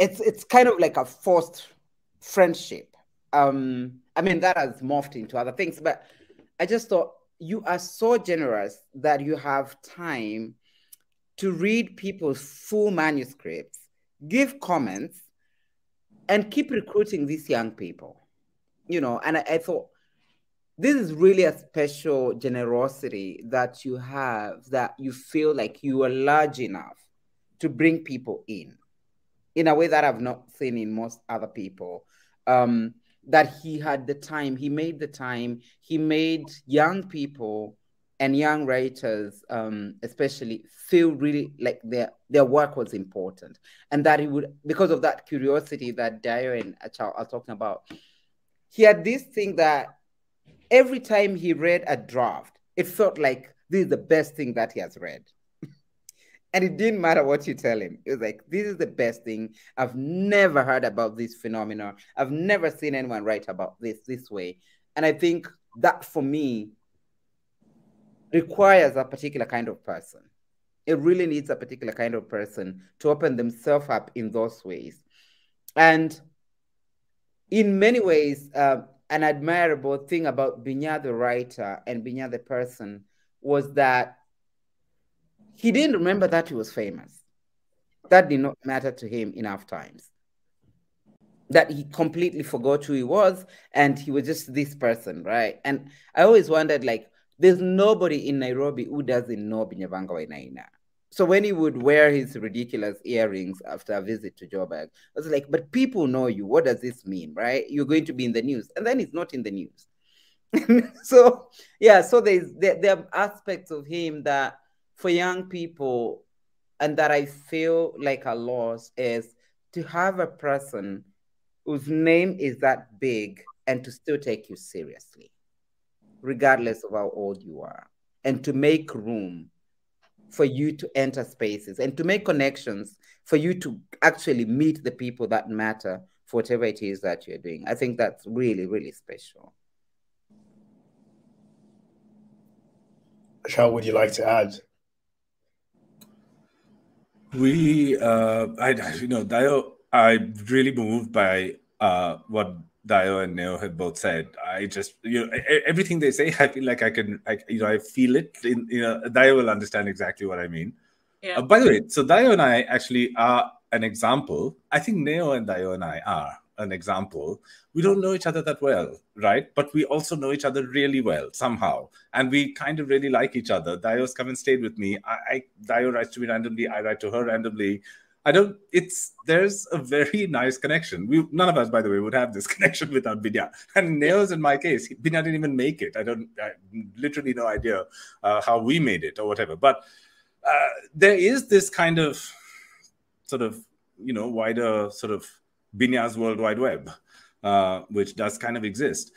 it's it's kind of like a forced friendship. Um, I mean, that has morphed into other things, but I just thought you are so generous that you have time to read people's full manuscripts, give comments, and keep recruiting these young people. You know, and I, I thought this is really a special generosity that you have that you feel like you are large enough to bring people in in a way that I've not seen in most other people. Um, that he had the time, he made the time, he made young people and young writers, um, especially, feel really like their their work was important, and that he would because of that curiosity that Dayo and Achal are talking about. He had this thing that every time he read a draft, it felt like this is the best thing that he has read. And it didn't matter what you tell him. It was like, this is the best thing. I've never heard about this phenomenon. I've never seen anyone write about this this way. And I think that for me requires a particular kind of person. It really needs a particular kind of person to open themselves up in those ways. And in many ways, uh, an admirable thing about Binya the writer and Binya the person was that he didn't remember that he was famous. That did not matter to him enough times. That he completely forgot who he was and he was just this person, right? And I always wondered, like, there's nobody in Nairobi who doesn't know Binyavanga Wainaina. So when he would wear his ridiculous earrings after a visit to Joburg, I was like, but people know you. What does this mean, right? You're going to be in the news. And then he's not in the news. so yeah, so there's there, there are aspects of him that for young people and that I feel like a loss is to have a person whose name is that big and to still take you seriously regardless of how old you are, and to make room for you to enter spaces and to make connections for you to actually meet the people that matter for whatever it is that you're doing. I think that's really, really special. Achal, would you like to add? We, uh, I, you know, Dayo, I'm really moved by uh, what Dayo and Neo have both said. I just, you know, everything they say, I feel like I can, I, you know, I feel it. In, you know, Dayo will understand exactly what I mean. Yeah. Uh, by the way, so Dayo and I actually are an example. I think Neo and Dayo and I are an example. We don't know each other that well, right? But we also know each other really well somehow, and we kind of really like each other. Dayo's come and stayed with me. I, I writes to me randomly. I write to her randomly. I don't. It's there's a very nice connection. We none of us, by the way, would have this connection without Binya. And Neo's in my case, Binya didn't even make it. I don't. I literally no idea uh, how we made it or whatever. But uh, there is this kind of sort of you know wider sort of Binya's World Wide Web, uh, which does kind of exist.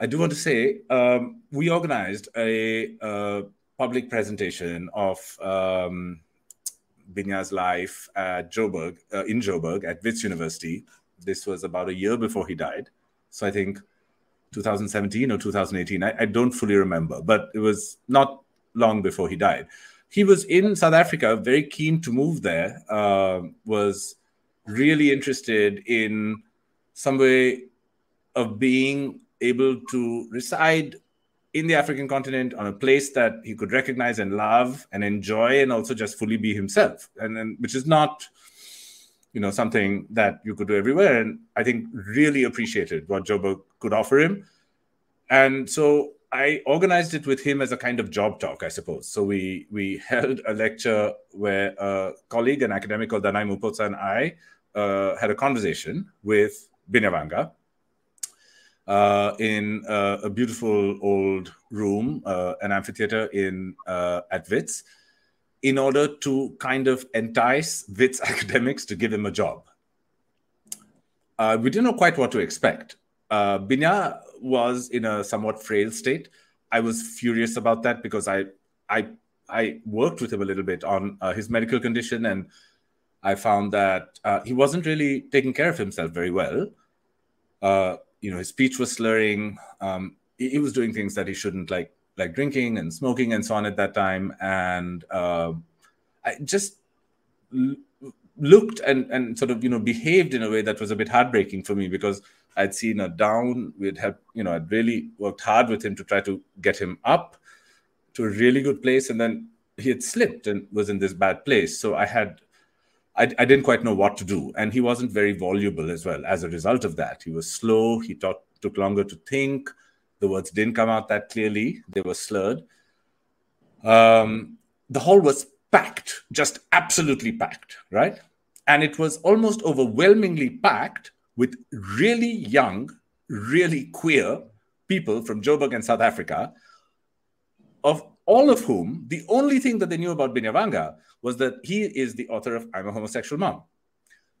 I do want to say um, we organized a, a, public presentation of. Um, Binya's life at Joburg, uh, in Joburg at Wits University. This was about a year before he died. So I think 2017 or 2018. I, I, don't fully remember, but it was not long before he died. He was in South Africa, very keen to move there, uh, was really interested in some way of being able to reside in the African continent on a place that he could recognize and love and enjoy and also just fully be himself. And then which is not, you know, something that you could do everywhere. And I think really appreciated what Joburg could offer him. And so I organized it with him as a kind of job talk, I suppose. So we we held a lecture where a colleague, an academic called Danai Mupotsa, and I uh, had a conversation with Binyavanga uh, in uh, a beautiful old room, uh, an amphitheater in uh, at Wits, in order to kind of entice Wits academics to give him a job. We didn't know quite what to expect. Uh, Binya was in a somewhat frail state. I was furious about that because I, I I worked with him a little bit on his medical condition, and I found that uh, he wasn't really taking care of himself very well. Uh, you know, his speech was slurring. Um, he, he, was doing things that he shouldn't, like like drinking and smoking and so on at that time. And uh, I just l- looked and and sort of you know behaved in a way that was a bit heartbreaking for me because I'd seen a down. We'd had you know I'd really worked hard with him to try to get him up to a really good place, and then he had slipped and was in this bad place. So I had I, I, didn't quite know what to do. And he wasn't very voluble as well as a result of that. He was slow. He talk, took longer to think. The words didn't come out that clearly, they were slurred. Um, the hall was packed, just absolutely packed, right? And it was almost overwhelmingly packed with really young, really queer people from Joburg and South Africa, of all of whom the only thing that they knew about Binyavanga was that he is the author of I'm a Homosexual Mom,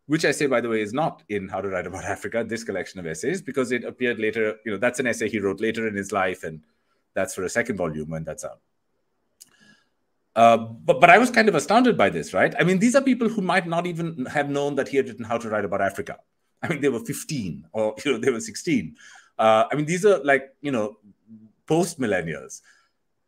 which I say, by the way, is not in How to Write About Africa, this collection of essays, because it appeared later. You know, that's an essay he wrote later in his life, and that's for a second volume when that's out. Uh, but, but I was kind of astounded by this, right? I mean, these are people who might not even have known that he had written How to Write About Africa. I mean, they were 15 or, you know, they were 16. Uh, I mean, these are like, you know, post millennials.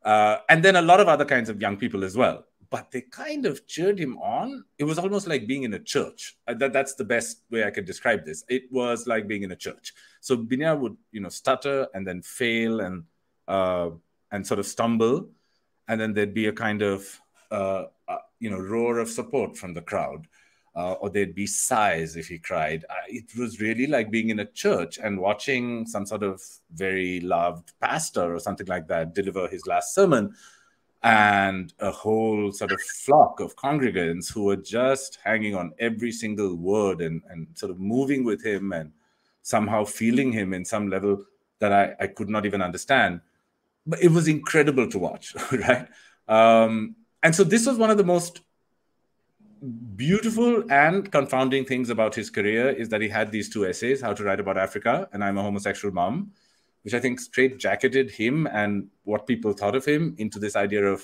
Uh, and then a lot of other kinds of young people as well but they kind of cheered him on. It was almost like being in a church. Uh, that, that's the best way I could describe this. It was like being in a church. So Binya would, you know, stutter and then fail and uh, and sort of stumble, and then there'd be a kind of uh, uh, you know roar of support from the crowd, uh, or there'd be sighs if he cried. it was really like being in a church and watching some sort of very loved pastor or something like that deliver his last sermon and a whole sort of flock of congregants who were just hanging on every single word and, and sort of moving with him and somehow feeling him in some level that I, I could not even understand. But it was incredible to watch, right? Um, and so this was one of the most beautiful and confounding things about his career is that he had these two essays, How to Write About Africa and I'm a Homosexual Mom, which I think straight jacketed him and what people thought of him into this idea of,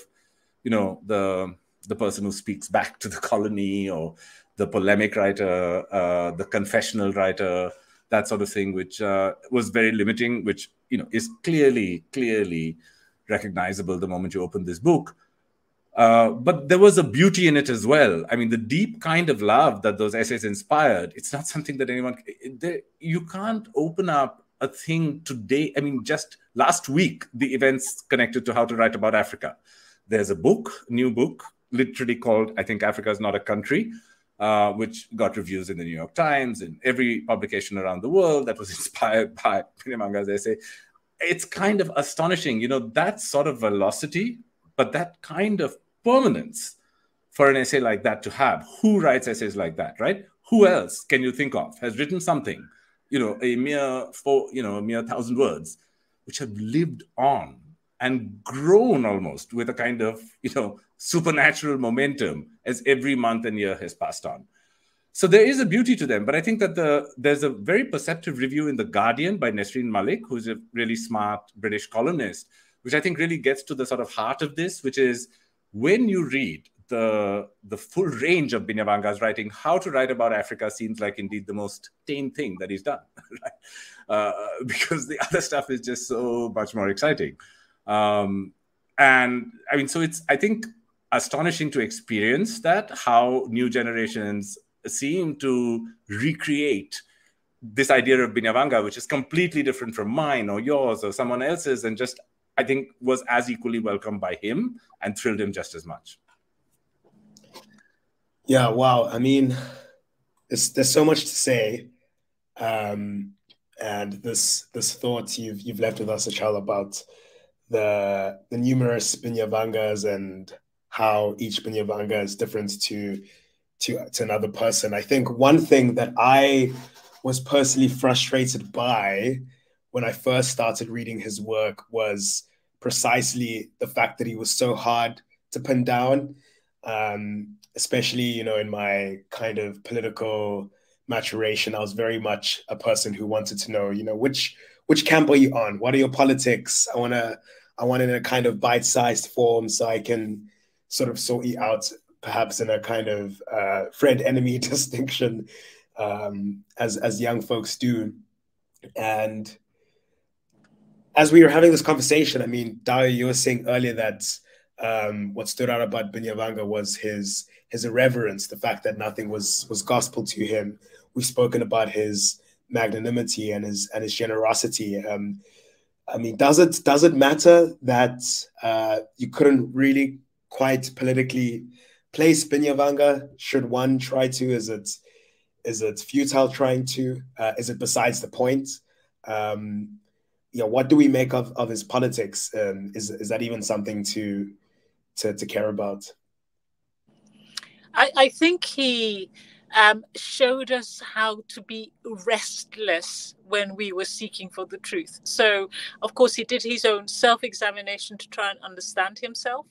you know, the the person who speaks back to the colony or the polemic writer, uh, the confessional writer, that sort of thing, which uh, was very limiting, which you know is clearly clearly recognizable the moment you open this book. Uh, but there was a beauty in it as well. I mean, the deep kind of love that those essays inspired, it's not something that anyone, they, you can't open up a thing today. I mean, just last week, the events connected to how to write about Africa. There's a book, new book, literally called, I think, Africa is Not a Country, uh, which got reviews in the New York Times and every publication around the world that was inspired by Binyavanga essay. It's kind of astonishing, you know, that sort of velocity, but that kind of permanence for an essay like that to have. Who writes essays like that, right? Who else can you think of has written something you know, a mere four, you know, a mere thousand words, which have lived on and grown almost with a kind of, you know, supernatural momentum as every month and year has passed on. So there is a beauty to them, but I think that the there's a very perceptive review in the Guardian by Nesrine Malik, who's a really smart British columnist, which I think really gets to the sort of heart of this, which is when you read the the full range of Binyavanga's writing, how to write about Africa seems like indeed the most tame thing that he's done, right? uh, because the other stuff is just so much more exciting. Um, and I mean, so it's I think astonishing to experience that how new generations seem to recreate this idea of Binyavanga, which is completely different from mine or yours or someone else's, and just I think was as equally welcomed by him and thrilled him just as much. Yeah, wow. I mean, there's, there's so much to say. Um, and this this thought you've you've left with us, Achal, about the the numerous binyavangas and how each binyavanga is different to to to another person. I think one thing that I was personally frustrated by when I first started reading his work was precisely the fact that he was so hard to pin down. Um, especially you know in my kind of political maturation i was very much a person who wanted to know you know which which camp are you on what are your politics i want to i want it in a kind of bite-sized form so i can sort of sort you out, perhaps in a kind of uh, friend enemy distinction, um, as as young folks do. And as we were having this conversation, I mean, Dayo, you were saying earlier that um, what stood out about Binyavanga was his his irreverence, the fact that nothing was was gospel to him. We've spoken about his magnanimity and his and his generosity. Um, I mean, does it does it matter that uh, you couldn't really quite politically place Binyavanga? Should one try to? Is it is it futile trying to? Uh, is it besides the point? Um, you know, what do we make of, of his politics? Um, is is that even something to to, to care about? I, I think he um, showed us how to be restless when we were seeking for the truth. So, of course, he did his own self examination to try and understand himself.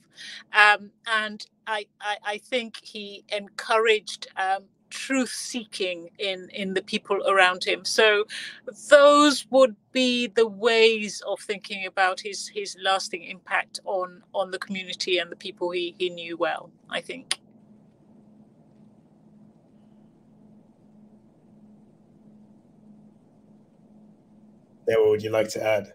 Um, and I, I, I, think he encouraged um, truth seeking in in the people around him so those would be the ways of thinking about his his lasting impact on on the community and the people he he knew well i think There, what would you like to add?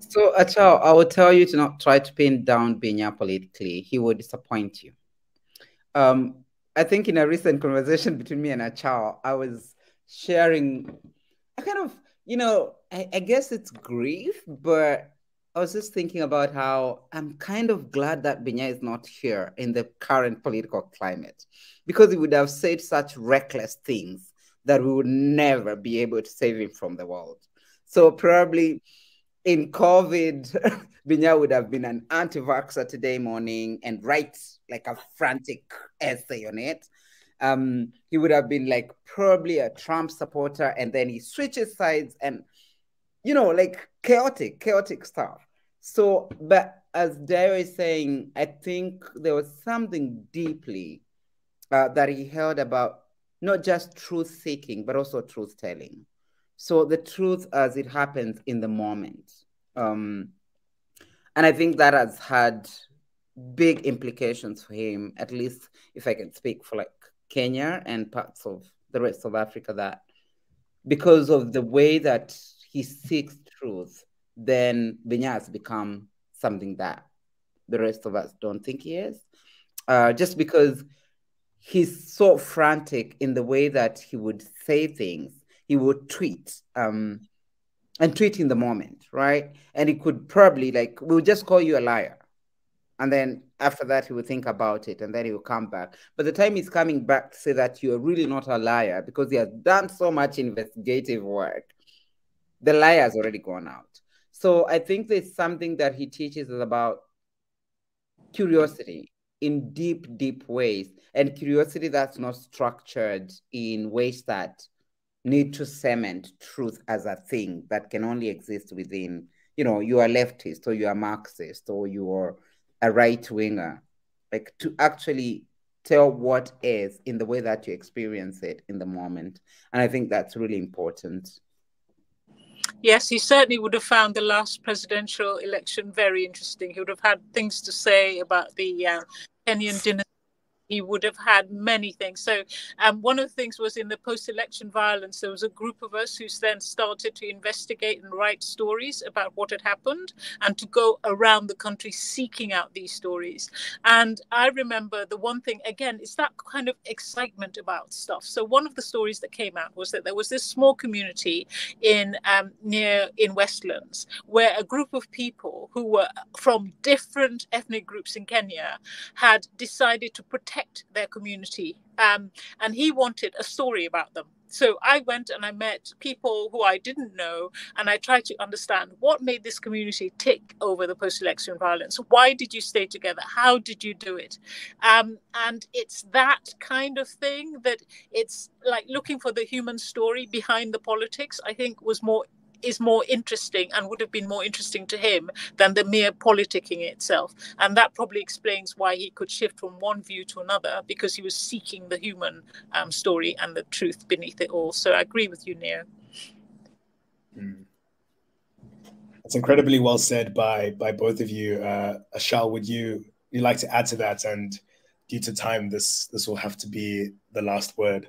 So, Achao, I would tell you to not try to pin down Binya politically. He will disappoint you. Um, I think in a recent conversation between me and Achao, I was sharing a kind of, you know, I, I guess it's grief, but I was just thinking about how I'm kind of glad that Binya is not here in the current political climate because he would have said such reckless things that we would never be able to save him from the world. So probably in COVID, Binya would have been an anti-vaxxer today morning and write like a frantic essay on it. Um, he would have been like probably a Trump supporter, and then he switches sides and you know, like chaotic, chaotic stuff. So, but as Dayo is saying, I think there was something deeply uh, that he held about not just truth seeking, but also truth telling. So the truth as it happens in the moment. Um, and I think that has had big implications for him, at least if I can speak for like Kenya and parts of the rest of Africa, that because of the way that he seeks truth, then Binya has become something that the rest of us don't think he is. Uh, just because he's so frantic in the way that he would say things he would tweet um, and tweet in the moment, right? And he could probably like we'll just call you a liar, and then after that he would think about it, and then he will come back. But the time he's coming back to say that you're really not a liar because he has done so much investigative work, the liar has already gone out. So I think there's something that he teaches us about curiosity in deep, deep ways, and curiosity that's not structured in ways that need to cement truth as a thing that can only exist within, you know, you are leftist or you are Marxist or you are a right winger. Like to actually tell what is in the way that you experience it in the moment. And I think that's really important. Yes, he certainly would have found the last presidential election very interesting. He would have had things to say about the uh, Kenyan dynasty he would have had many things. So, um, one of the things was in the post election violence, there was a group of us who then started to investigate and write stories about what had happened and to go around the country seeking out these stories. And I remember the one thing, again, it's that kind of excitement about stuff. So, one of the stories that came out was that there was this small community in um, near in Westlands where a group of people who were from different ethnic groups in Kenya had decided to protect protect their community. Um, and he wanted a story about them. So I went and I met people who I didn't know, and I tried to understand what made this community tick over the post-election violence. Why did you stay together? How did you do it? Um, and it's that kind of thing that it's like looking for the human story behind the politics. I think was more is more interesting and would have been more interesting to him than the mere politicking itself. And that probably explains why he could shift from one view to another because he was seeking the human um, story and the truth beneath it all. So I agree with you, Neo. Mm. It's incredibly well said by by both of you. Uh, Achal, would you you like to add to that? And due to time, this this will have to be the last word.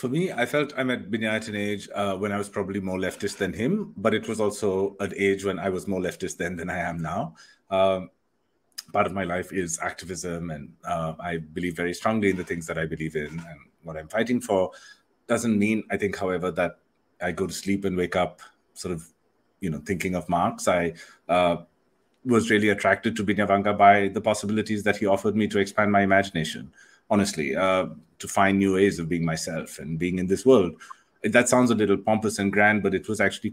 For me, I felt I met Binya at an age uh, when I was probably more leftist than him, but it was also an age when I was more leftist then than I am now. Um, part of my life is activism, and uh, I believe very strongly in the things that I believe in and what I'm fighting for. Doesn't mean, I think, however, that I go to sleep and wake up sort of, you know, thinking of Marx. I uh, was really attracted to Binyavanga by the possibilities that he offered me to expand my imagination honestly, uh, to find new ways of being myself and being in this world. That sounds a little pompous and grand, but it was actually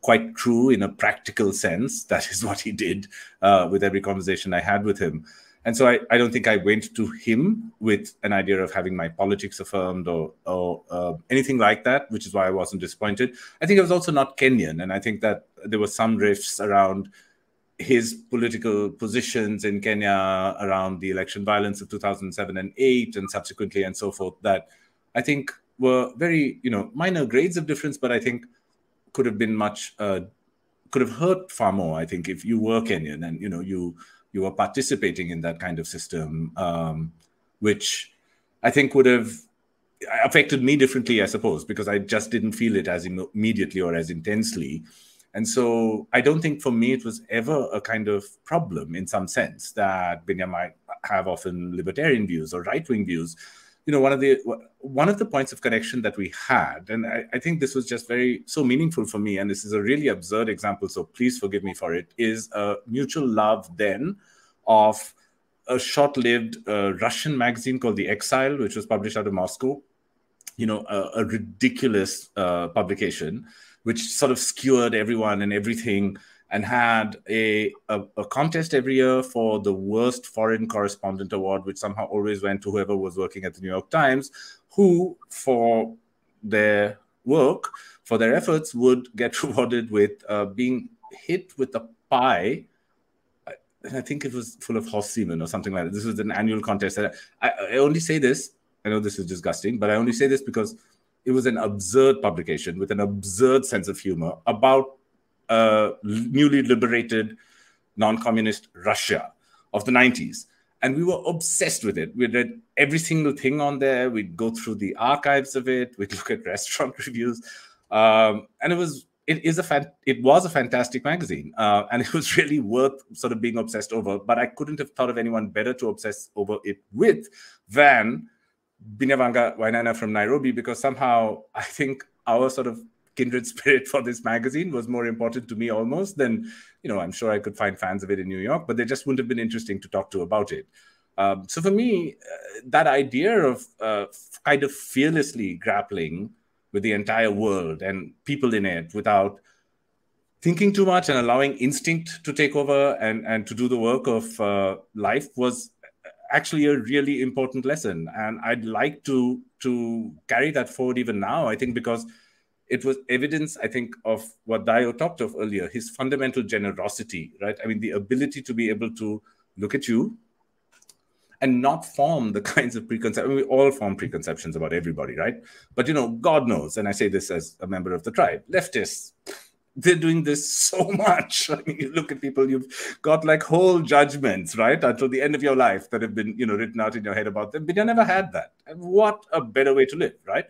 quite true in a practical sense. That is what he did uh, with every conversation I had with him. And so I, I don't think I went to him with an idea of having my politics affirmed or, or uh, anything like that, which is why I wasn't disappointed. I think I was also not Kenyan. And I think that there were some rifts around his political positions in Kenya around the election violence of 2007 and 8 and subsequently and so forth that I think were very, you know, minor grades of difference, but I think could have been much, uh, could have hurt far more, I think, if you were Kenyan and, you know, you, you were participating in that kind of system, um, which I think would have affected me differently, I suppose, because I just didn't feel it as immediately or as intensely. And so I don't think for me it was ever a kind of problem in some sense that Binya might have often libertarian views or right wing views. You know, one of the one of the points of connection that we had, and I, I, think this was just very so meaningful for me, and this is a really absurd example, so please forgive me for it, is a mutual love then of a short-lived uh, Russian magazine called The Exile, which was published out of Moscow. You know, a, a ridiculous uh, publication which sort of skewered everyone and everything and had a, a, a, contest every year for the worst foreign correspondent award, which somehow always went to whoever was working at the New York Times, who, for their work, for their efforts, would get rewarded with uh, being hit with a pie. And I think it was full of horse semen or something like that. This was an annual contest. I, I only say this, I know this is disgusting, but I only say this because it was an absurd publication with an absurd sense of humor about newly liberated non-communist Russia of the 90s. And we were obsessed with it. We read every single thing on there. We'd go through the archives of it. We'd look at restaurant reviews, um, and it was it is a fan, it was a fantastic magazine, uh, and it was really worth sort of being obsessed over. But I couldn't have thought of anyone better to obsess over it with than Binyavanga Wainaina from Nairobi because somehow I think our sort of kindred spirit for this magazine was more important to me almost than, you know, I'm sure I could find fans of it in New York, but they just wouldn't have been interesting to talk to about it. Um, so for me, uh, that idea of uh, kind of fearlessly grappling with the entire world and people in it without thinking too much and allowing instinct to take over and, and to do the work of uh, life was actually a really important lesson and i'd like to to carry that forward even now i think because it was evidence i think of what dayo talked of earlier his fundamental generosity right i mean the ability to be able to look at you and not form the kinds of preconceptions. I mean, we all form preconceptions about everybody, right? But you know, God knows, and I say this as a member of the tribe, leftists, they're doing this so much. I mean, you look at people, you've got like whole judgments, right, until the end of your life that have been, you know, written out in your head about them. But you never had that. And what a better way to live, right?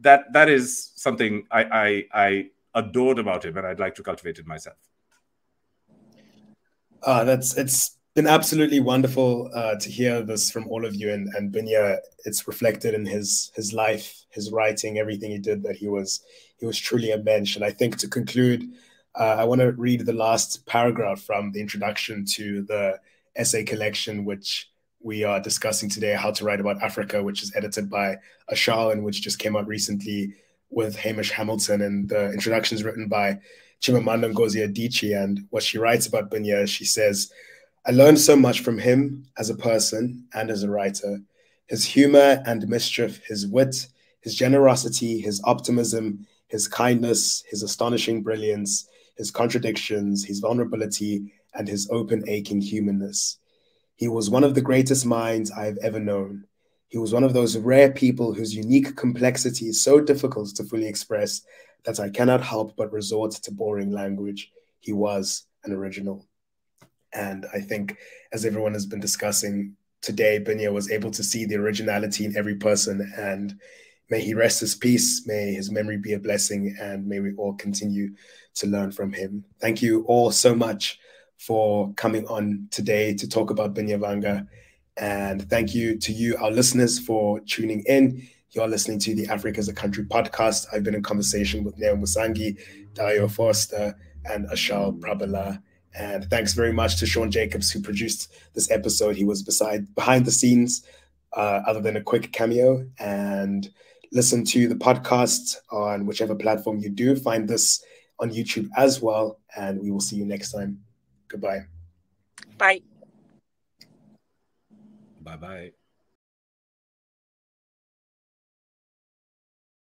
That that is something I I, I adored about him, and I'd like to cultivate it myself. Uh, that's it's been absolutely wonderful uh, to hear this from all of you, and and Binya, it's reflected in his his life, his writing, everything he did. That he was he was truly a mensch. And I think to conclude, uh, I want to read the last paragraph from the introduction to the essay collection, which we are discussing today, How to Write About Africa, which is edited by Achal and which just came out recently with Hamish Hamilton. And the introduction is written by Chimamanda Ngozi Adichie. And what she writes about Binya, she says, I learned so much from him as a person and as a writer. His humor and mischief, his wit, his generosity, his optimism, his kindness, his astonishing brilliance, his contradictions, his vulnerability, and his open, aching humanness. He was one of the greatest minds I've ever known. He was one of those rare people whose unique complexity is so difficult to fully express that I cannot help but resort to boring language. He was an original. And I think, as everyone has been discussing today, Binya was able to see the originality in every person. And may he rest his peace. May his memory be a blessing. And may we all continue to learn from him. Thank you all so much for coming on today to talk about Binyavanga. And thank you to you, our listeners, for tuning in. You're listening to the Africa is a Country podcast. I've been in conversation with Neo Musangi, Dayo Forster, and Achal Prabhala. And thanks very much to Sean Jacobs, who produced this episode. He was beside behind the scenes, uh, other than a quick cameo. And listen to the podcast on whichever platform you do. Find this on YouTube as well. And we will see you next time. Goodbye. Bye. Bye bye.